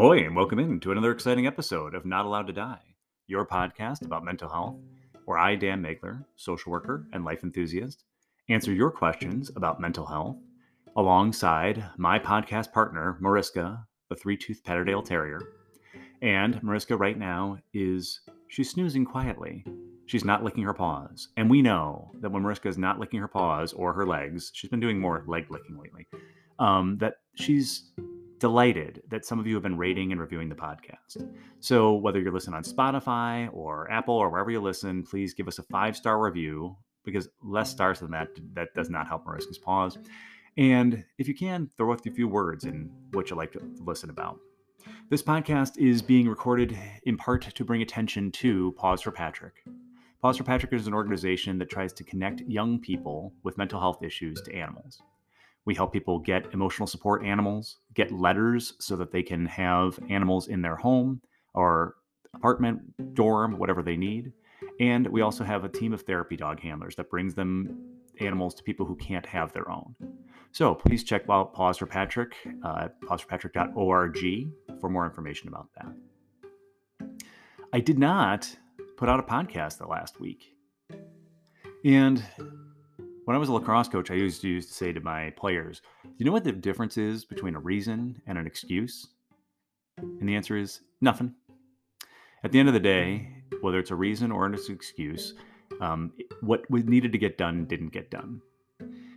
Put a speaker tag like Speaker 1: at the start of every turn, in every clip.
Speaker 1: Ahoy, and welcome in to another exciting episode of Not Allowed to Die, your podcast about mental health, where I, Dan Magler, social worker and life enthusiast, answer your questions about mental health alongside my podcast partner, Mariska, the three toothed Patterdale Terrier. And Mariska, right now, is she's snoozing quietly. She's not licking her paws. And we know that when Mariska is not licking her paws or her legs, she's been doing more leg licking lately, um, that she's delighted that some of you have been rating and reviewing the podcast. So, whether you're listening on Spotify or Apple or wherever you listen, please give us a five star review because less stars than that that does not help Mariska's paws. And if you can, throw out a few words in what you like to listen about. This podcast is being recorded in part to bring attention to Paws for Patrick. Paws for Patrick is an organization that tries to connect young people with mental health issues to animals. We help people get emotional support animals, get letters so that they can have animals in their home or apartment, dorm, whatever they need. And we also have a team of therapy dog handlers that brings them animals to people who can't have their own. So please check out Paws for Patrick uh, at pawsforpatrick.org for more information about that. I did not put out a podcast the last week. And when I was a lacrosse coach, I used to, used to say to my players, Do you know what the difference is between a reason and an excuse? And the answer is nothing. At the end of the day, whether it's a reason or an excuse, um, what was needed to get done didn't get done.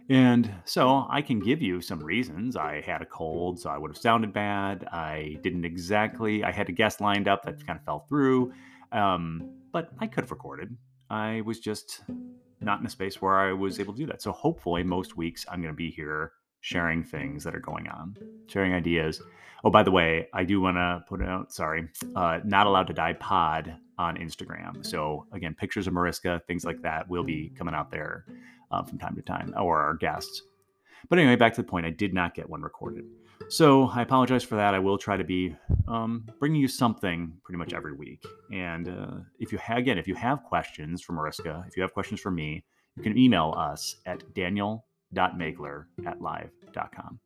Speaker 1: And so I can give you some reasons. I had a cold, so I would have sounded bad. I didn't exactly, I had a guest lined up that kind of fell through. Um, but I could have recorded. I was just not in a space where I was able to do that. So hopefully, most weeks I'm going to be here sharing things that are going on, sharing ideas. Oh, by the way, I do want to put out, sorry, uh, not allowed to die pod on Instagram. So again, pictures of Mariska, things like that will be coming out there uh, from time to time, or our guests. But anyway, back to the point, I did not get one recorded. So I apologize for that. I will try to be um, bringing you something pretty much every week. And uh, if you have, again, if you have questions for Mariska, if you have questions for me, you can email us at daniel.magler at live.com.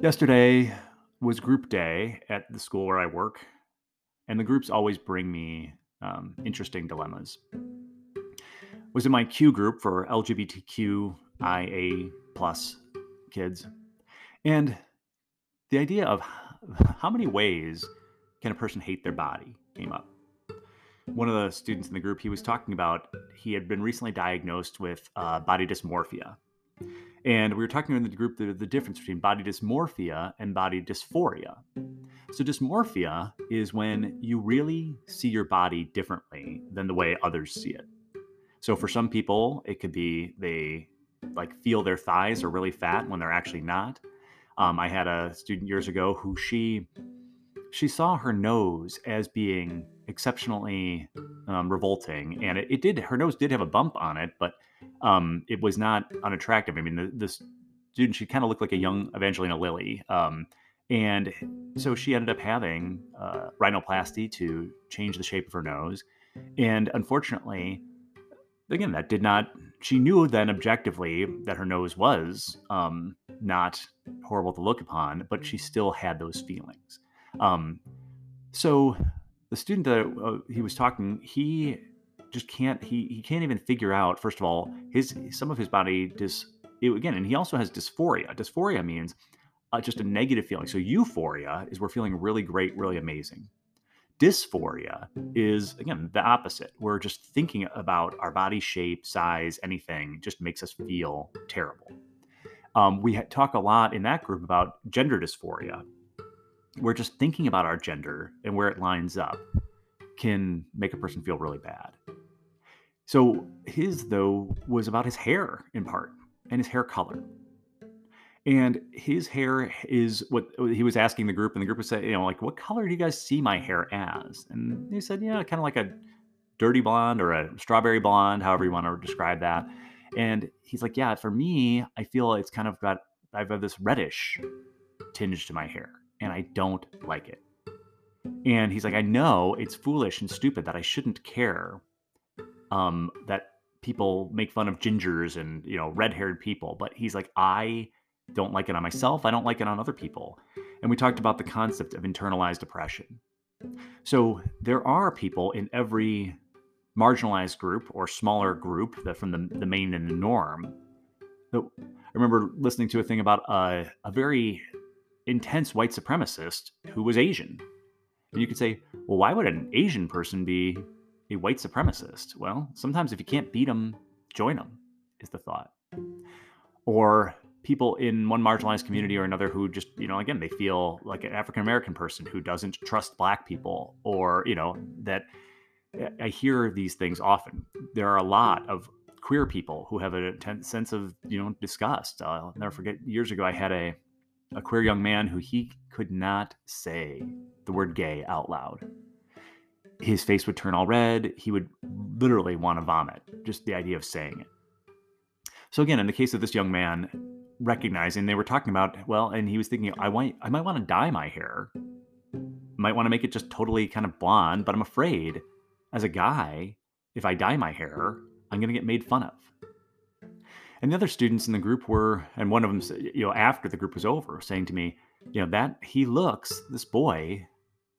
Speaker 1: Yesterday was group day at the school where I work, and the groups always bring me um, interesting dilemmas. Was in my Q group for LGBTQIA plus kids, and the idea of how many ways can a person hate their body came up. One of the students in the group, he was talking about he had been recently diagnosed with uh, body dysmorphia. And we were talking in the group the, the difference between body dysmorphia and body dysphoria. So, dysmorphia is when you really see your body differently than the way others see it. So, for some people, it could be they like feel their thighs are really fat when they're actually not. Um, I had a student years ago who she she saw her nose as being exceptionally um, revolting, and it, it, did. Her nose did have a bump on it, but um, it was not unattractive. I mean, the, this student she kind of looked like a young Evangeline Lilly, um, and so she ended up having uh, rhinoplasty to change the shape of her nose, and unfortunately, again, that did not. She knew then objectively that her nose was um, not horrible to look upon, but she still had those feelings. Um, so the student that uh, he was talking, he just can't. He he can't even figure out. First of all, his some of his body dis it, again, and he also has dysphoria. Dysphoria means uh, just a negative feeling. So euphoria is we're feeling really great, really amazing. Dysphoria is, again, the opposite. We're just thinking about our body shape, size, anything just makes us feel terrible. Um, we talk a lot in that group about gender dysphoria. We're just thinking about our gender and where it lines up can make a person feel really bad. So his, though, was about his hair in part and his hair color and his hair is what he was asking the group, and the group was saying, you know, like, what color do you guys see my hair as? And he said, yeah, kind of like a dirty blonde or a strawberry blonde, however you want to describe that. And he's like, yeah, for me, I feel it's kind of got, I've got this reddish tinge to my hair, and I don't like it. And he's like, I know it's foolish and stupid that I shouldn't care um, that people make fun of gingers and, you know, red haired people. But he's like, I don't like it on myself. I don't like it on other people. And we talked about the concept of internalized oppression. So there are people in every marginalized group or smaller group that from the, the main and the norm. I remember listening to a thing about a, a very intense white supremacist who was Asian. And you could say, well, why would an Asian person be a white supremacist? Well, sometimes if you can't beat them, join them, is the thought. Or people in one marginalized community or another who just, you know, again, they feel like an African American person who doesn't trust black people, or, you know, that eh, I hear these things often. There are a lot of queer people who have a sense of, you know, disgust. I'll never forget years ago, I had a, a queer young man who he could not say the word gay out loud. His face would turn all red. He would literally want to vomit, just the idea of saying it. So again, in the case of this young man, recognizing they were talking about, well, and he was thinking, I want I might want to dye my hair. Might want to make it just totally kind of blonde, but I'm afraid as a guy, if I dye my hair, I'm going to get made fun of. And the other students in the group were, and one of them, you know, after the group was over, saying to me, you know, that he looks, this boy,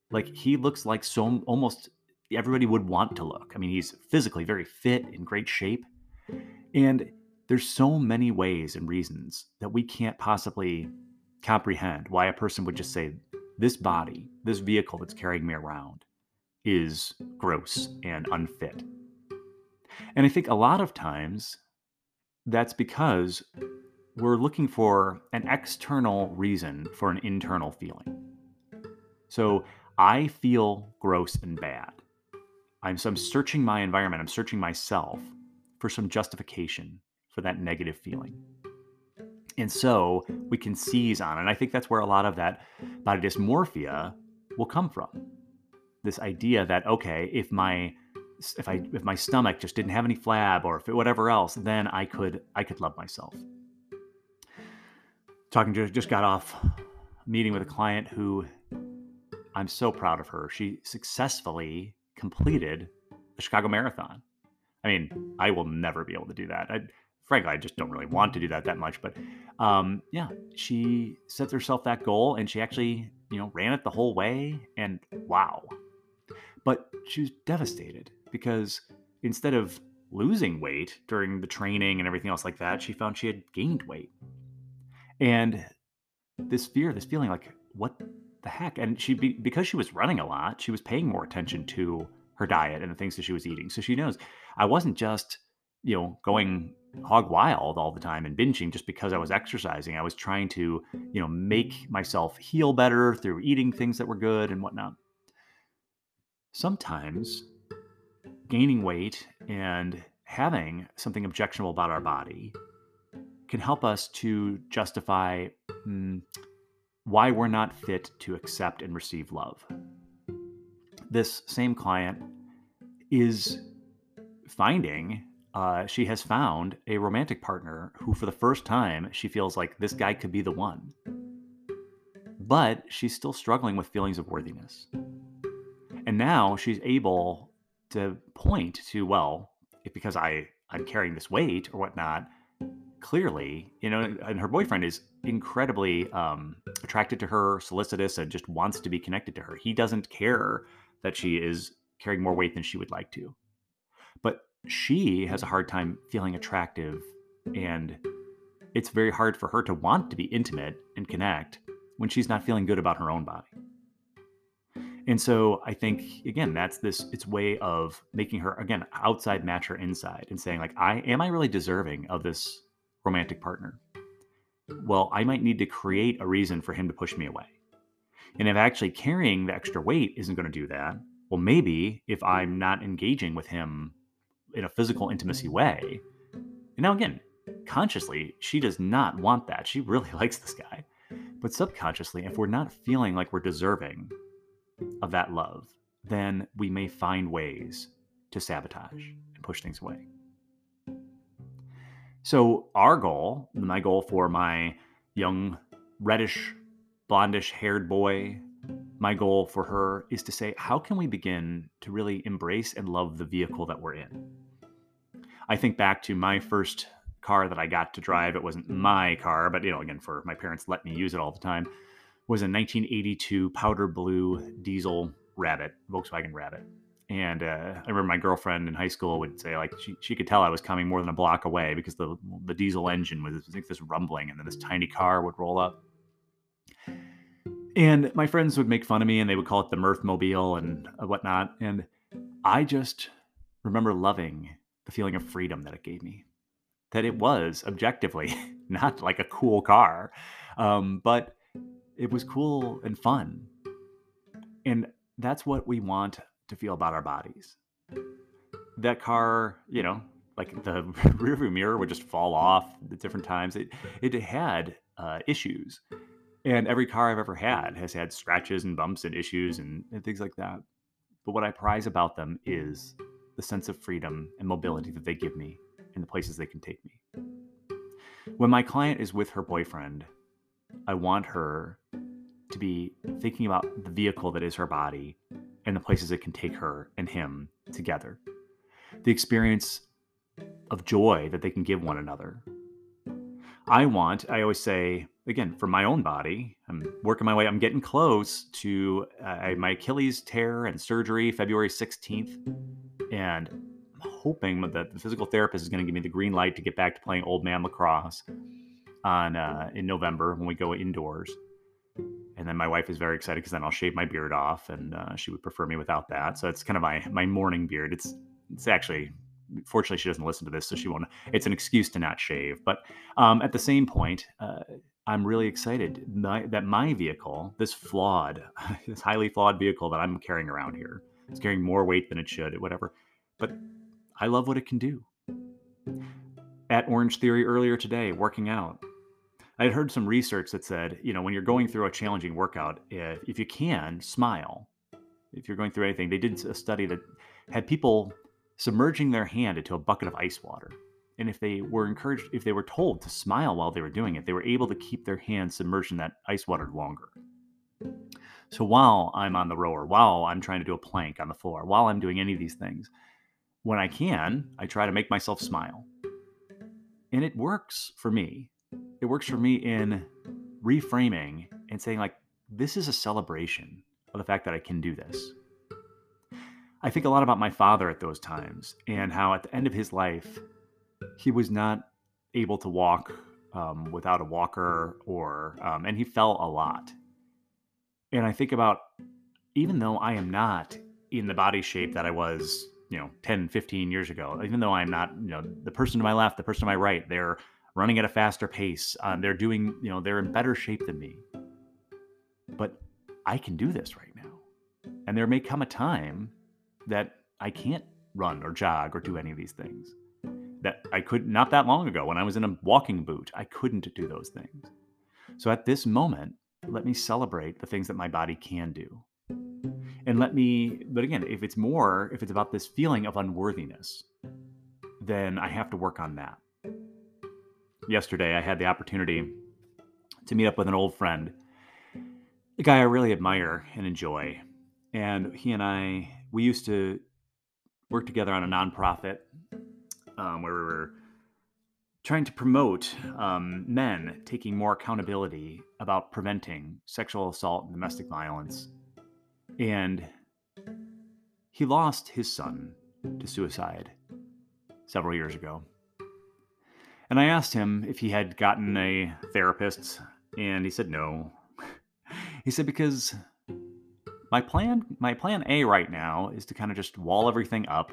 Speaker 1: like he looks like so almost everybody would want to look. I mean, he's physically very fit, in great shape. And there's so many ways and reasons that we can't possibly comprehend why a person would just say, this body, this vehicle that's carrying me around, is gross and unfit. And I think a lot of times that's because we're looking for an external reason for an internal feeling. So I feel gross and bad. I'm, so I'm searching my environment, I'm searching myself for some justification for that negative feeling. And so we can seize on, and I think that's where a lot of that body dysmorphia will come from. This idea that okay, if my if I if my stomach just didn't have any flab or if it, whatever else, then I could I could love myself. Talking to just got off meeting with a client who I'm so proud of her. She successfully completed the Chicago Marathon. I mean, I will never be able to do that. I, frankly, I just don't really want to do that that much. But um, yeah, she set herself that goal, and she actually, you know, ran it the whole way. And wow, but she was devastated because instead of losing weight during the training and everything else like that, she found she had gained weight. And this fear, this feeling like, what the heck? And she, because she was running a lot, she was paying more attention to her diet and the things that she was eating. So she knows I wasn't just, you know, going hog wild all the time and binging just because I was exercising. I was trying to, you know, make myself heal better through eating things that were good and whatnot. Sometimes gaining weight and having something objectionable about our body can help us to justify mm, why we're not fit to accept and receive love. This same client is finding, uh, she has found a romantic partner who, for the first time, she feels like this guy could be the one. But she's still struggling with feelings of worthiness. And now she's able to point to, well, because I I'm carrying this weight or whatnot, clearly, you know, and her boyfriend is incredibly um, attracted to her, solicitous, and just wants to be connected to her. He doesn't care that she is carrying more weight than she would like to. She has a hard time feeling attractive, and it's very hard for her to want to be intimate and connect when she's not feeling good about her own body. And so I think again that's this its way of making her again outside match her inside and saying like I am I really deserving of this romantic partner? Well, I might need to create a reason for him to push me away. And if actually carrying the extra weight isn't going to do that, well maybe if I'm not engaging with him in a physical intimacy mm. way. And now again, consciously, she does not want that. She really likes this guy. But subconsciously, if we're not feeling like we're deserving of that love, then we may find ways to sabotage and push things away. So, our goal, my goal for my young reddish, blondish haired boy, my goal for her is to say, how can we begin to really embrace and love the vehicle that we're in? I think back to my first car that I got to drive. It wasn't my car, but you know, again, for my parents let me use it all the time was a 1982 powder blue diesel Rabbit, Volkswagen Rabbit. And uh, I remember my girlfriend in high school would say like she, she could tell I was coming more than a block away because the the diesel engine was like this rumbling, and then this tiny car would roll up. And my friends would make fun of me, and they would call it the Mirth Mobile and whatnot. And I just remember loving the feeling of freedom that it gave me. That it was objectively not like a cool car, um, but it was cool and fun. And that's what we want to feel about our bodies. That car, you know, like the rearview mirror would just fall off at different times. It it had uh, issues, and every car I've ever had has had scratches and bumps and issues mm-hmm. and, and things like that. But what I prize about them is the sense of freedom and mobility that they give me and the places they can take me. When my client is with her boyfriend, I want her to be thinking about the vehicle that is her body and the places it can take her and him together. The experience of joy that they can give one another. I want, I always say, again, for my own body, I'm working my way, I'm getting close to uh, my Achilles tear and surgery February 16th. And I'm hoping that the physical therapist is going to give me the green light to get back to playing old man lacrosse on uh, in November when we go indoors and then my wife is very excited because then I'll shave my beard off, and uh, she would prefer me without that. So it's kind of my my morning beard. It's it's actually fortunately she doesn't listen to this, so she won't. It's an excuse to not shave. But um, at the same point, uh, I'm really excited my, that my vehicle, this flawed, this highly flawed vehicle that I'm carrying around here, is carrying more weight than it should, whatever. But I love what it can do. At Orange Theory earlier today, working out, I had heard some research that said, you know, when you're going through a challenging workout, if, if you can, smile. If you're going through anything, they did a study that had people submerging their hand into a bucket of ice water. And if they were encouraged, if they were told to smile while they were doing it, they were able to keep their hand submerged in that ice water longer. So while I'm on the rower, while I'm trying to do a plank on the floor, while I'm doing any of these things, when I can, I try to make myself smile. And it works for me it works for me in reframing and saying like this is a celebration of the fact that I can do this. I think a lot about my father at those times and how at the end of his life he was not able to walk um, without a walker or um, and he fell a lot. And I think about even though I am not in the body shape that I was, you know, 10, 15 years ago, even though I'm not, you know, the person to my left, the person to my right, they're running at a faster pace. Um, they're doing, you know, they're in better shape than me. But I can do this right now. And there may come a time that I can't run or jog or do any of these things. That I could not that long ago when I was in a walking boot, I couldn't do those things. So at this moment, let me celebrate the things that my body can do. And let me, but again, if it's more, if it's about this feeling of unworthiness, then I have to work on that yesterday, I had the opportunity to meet up with an old friend, a guy I really admire and enjoy. And he and I, we used to work together on a nonprofit um, where we were trying to promote um, men taking more accountability about preventing sexual assault and domestic violence. And he lost his son to suicide several years ago. And I asked him if he had gotten a therapist, and he said no. he said because my plan, my plan A right now is to kind of just wall everything up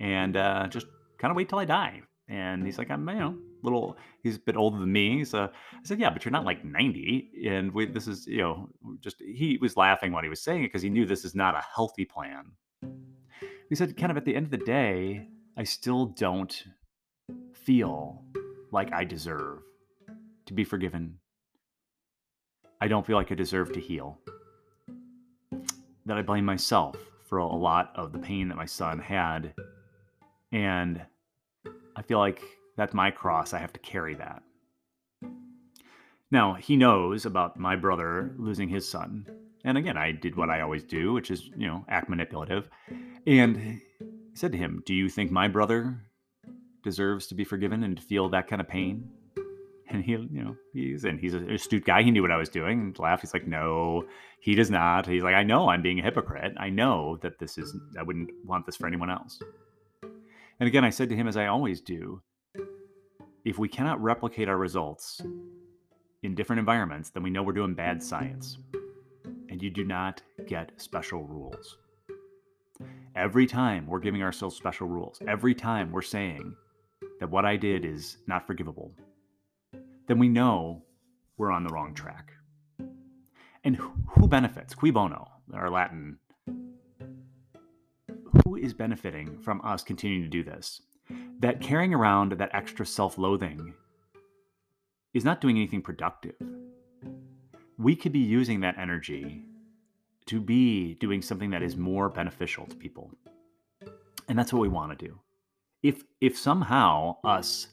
Speaker 1: and uh, just kind of wait till I die. And he's like, I'm, you know, little. He's a bit older than me, so I said, yeah, but you're not like 90, and we, this is, you know, just he was laughing when he was saying it because he knew this is not a healthy plan. He said, kind of at the end of the day, I still don't feel like I deserve to be forgiven. I don't feel like I deserve to heal. That I blame myself for a lot of the pain that my son had. And I feel like that's my cross. I have to carry that. Now, he knows about my brother losing his son. And again, I did what I always do, which is, you know, act manipulative. And he said to him, Do you think my brother deserves to be forgiven and to feel that kind of pain? And he, you know, he's and he's an astute guy. He knew what I was doing. And laughed. He's like, no, he does not. He's like, I know I'm being a hypocrite. I know that this is. I wouldn't want this for anyone else. And again, I said to him, as I always do, if we cannot replicate our results in different environments, then we know we're doing bad science. And you do not get special rules. Every time we're giving ourselves special rules, every time we're saying that what I did is not forgivable, then we know we're on the wrong track. And who benefits? Cui bono, our Latin. Who is benefiting from us continuing to do this? That carrying around that extra self loathing is not doing anything productive. We could be using that energy to be doing something that is more beneficial to people. And that's what we want to do. If if somehow us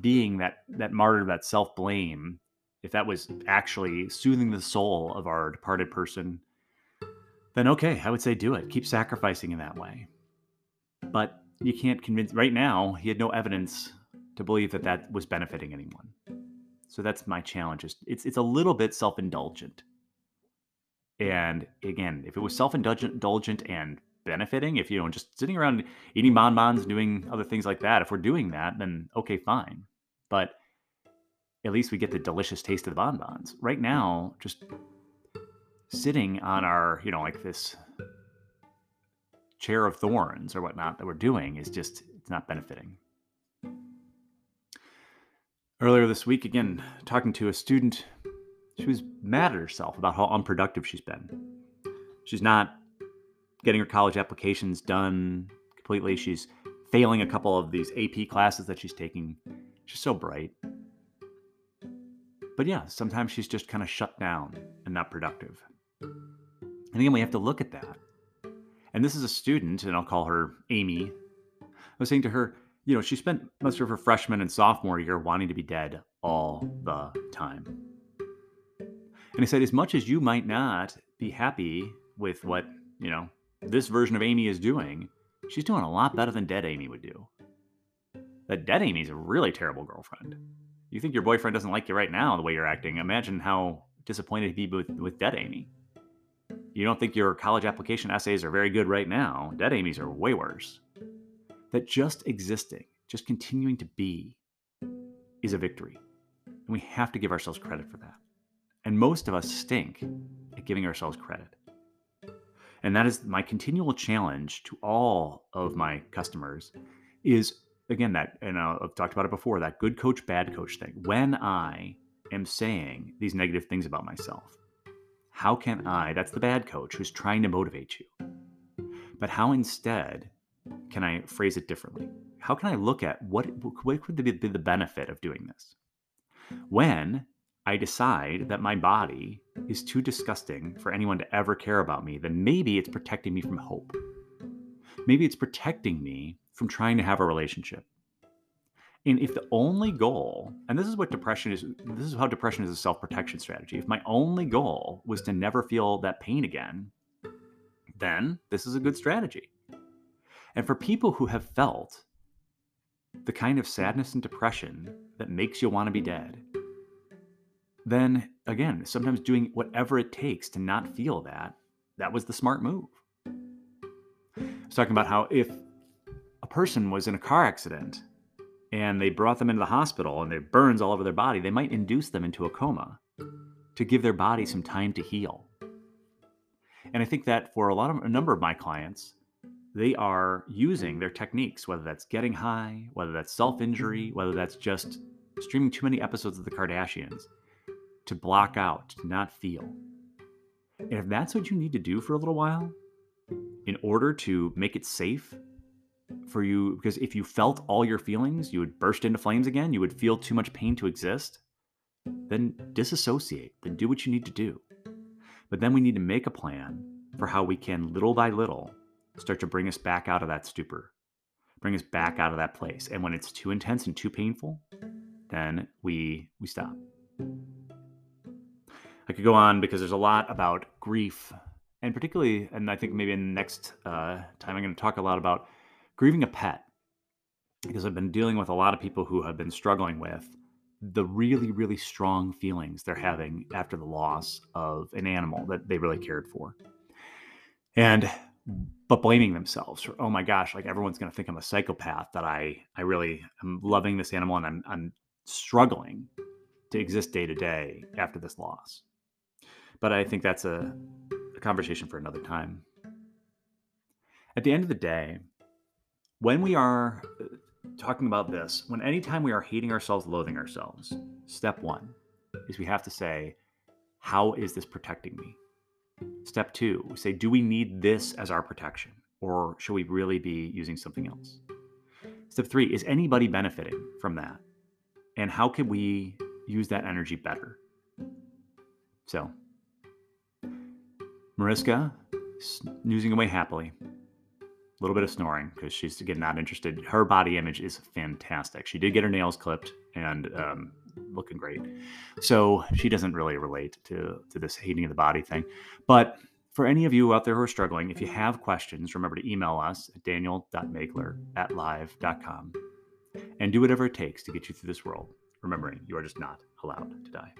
Speaker 1: being that that martyr, that self blame, if that was actually soothing the soul of our departed person, then okay, I would say do it. Keep sacrificing in that way. But you can't convince. Right now, he had no evidence to believe that that was benefiting anyone. So that's my challenge. is It's it's a little bit self indulgent. And again, if it was self indulgent and benefiting, if you know, just sitting around eating bonbons, doing other things like that, if we're doing that, then okay, fine. But at least we get the delicious taste of the bonbons. Right now, just sitting on our, you know, like this chair of thorns or whatnot that we're doing is just, it's not benefiting. Earlier this week, again, talking to a student, she was mad at herself about how unproductive she's been. She's not getting her college applications done completely. She's failing a couple of these AP classes that she's taking. She's so bright. But yeah, sometimes she's just kind of shut down and not productive. And again, we have to look at that. And this is a student, and I'll call her Amy. I was saying to her, you know, she spent most of her freshman and sophomore year wanting to be dead all the time. And I said, as much as you might not be happy with what, you know, this version of Amy is doing, she's doing a lot better than dead Amy would do. That dead Amy's a really terrible girlfriend. You think your boyfriend doesn't like you right now the way you're acting. Imagine how disappointed he'd be with, with dead Amy. You don't think your college application essays are very good right now. Dead Amy's are way worse. That just existing, just continuing to be, is a victory. And we have to give ourselves credit for that. And most of us stink at giving ourselves credit. And that is my continual challenge to all of my customers is again that and I've talked about it before that good coach bad coach thing. When I am saying these negative things about myself, how can I, that's the bad coach who's trying to motivate you. But how instead can I phrase it differently? How can I look at what what could be the benefit of doing this? When I decide that my mm-hmm. body is too disgusting for anyone to ever care about me, then maybe it's protecting me from hope. Maybe it's protecting me from trying to have a relationship. And if the only goal, and this is what depression is, this is how depression is a self protection strategy. If my only goal was to never feel that pain again, then this is a good strategy. And for people who have felt the kind of sadness and depression that makes you want to be dead, then again, sometimes doing whatever it takes to not feel that, that was the smart move. I was talking about how if a person was in a car accident and they brought them into the hospital and there burns all over their body, they might induce them into a coma to give their body some time to heal. And I think that for a lot of a number of my clients, they are using their techniques, whether that's getting high, whether that's self injury, whether that's just streaming too many episodes of the Kardashians to block out, to not feel. And if that's what you need to do for a little while, in order to make it safe for you, because if you felt all your feelings, you would burst into flames again, you would feel too much pain to exist, then disassociate, then do what you need to do. But then we need to make a plan for how we can, little by little, start to bring us back out of that stupor, bring us back out of that place. And when it's too intense and too painful, then we we stop. I could go on because there's a lot about grief, and particularly, and I think maybe in the next uh, time I'm going to talk a lot about grieving a pet, because I've been dealing with a lot of people who have been struggling with the really, really strong feelings they're having after the loss of an animal that they really cared for. And but blaming themselves for oh my gosh like everyone's going to think i'm a psychopath that i i really am loving this animal and i'm i'm struggling to exist day to day after this loss but i think that's a, a conversation for another time at the end of the day when we are uh, talking about this when anytime we are hating ourselves loathing ourselves step one is we have to say how is this protecting me Step two, we say, do we need this as our protection? Or should we really be using something else? Step three, is anybody benefiting from that? And how can we use that energy better? So, Mariska snoozing away happily. A little bit of snoring because she's again not interested. Her body image is fantastic. She did get her nails clipped, and um, looking great. So she doesn't really relate to to this hating of the body thing. But for any of you out there who are struggling, if you have questions, remember to email us at daniel.magler at live.com and do whatever it takes to get you through this world, remembering you are just not allowed to die.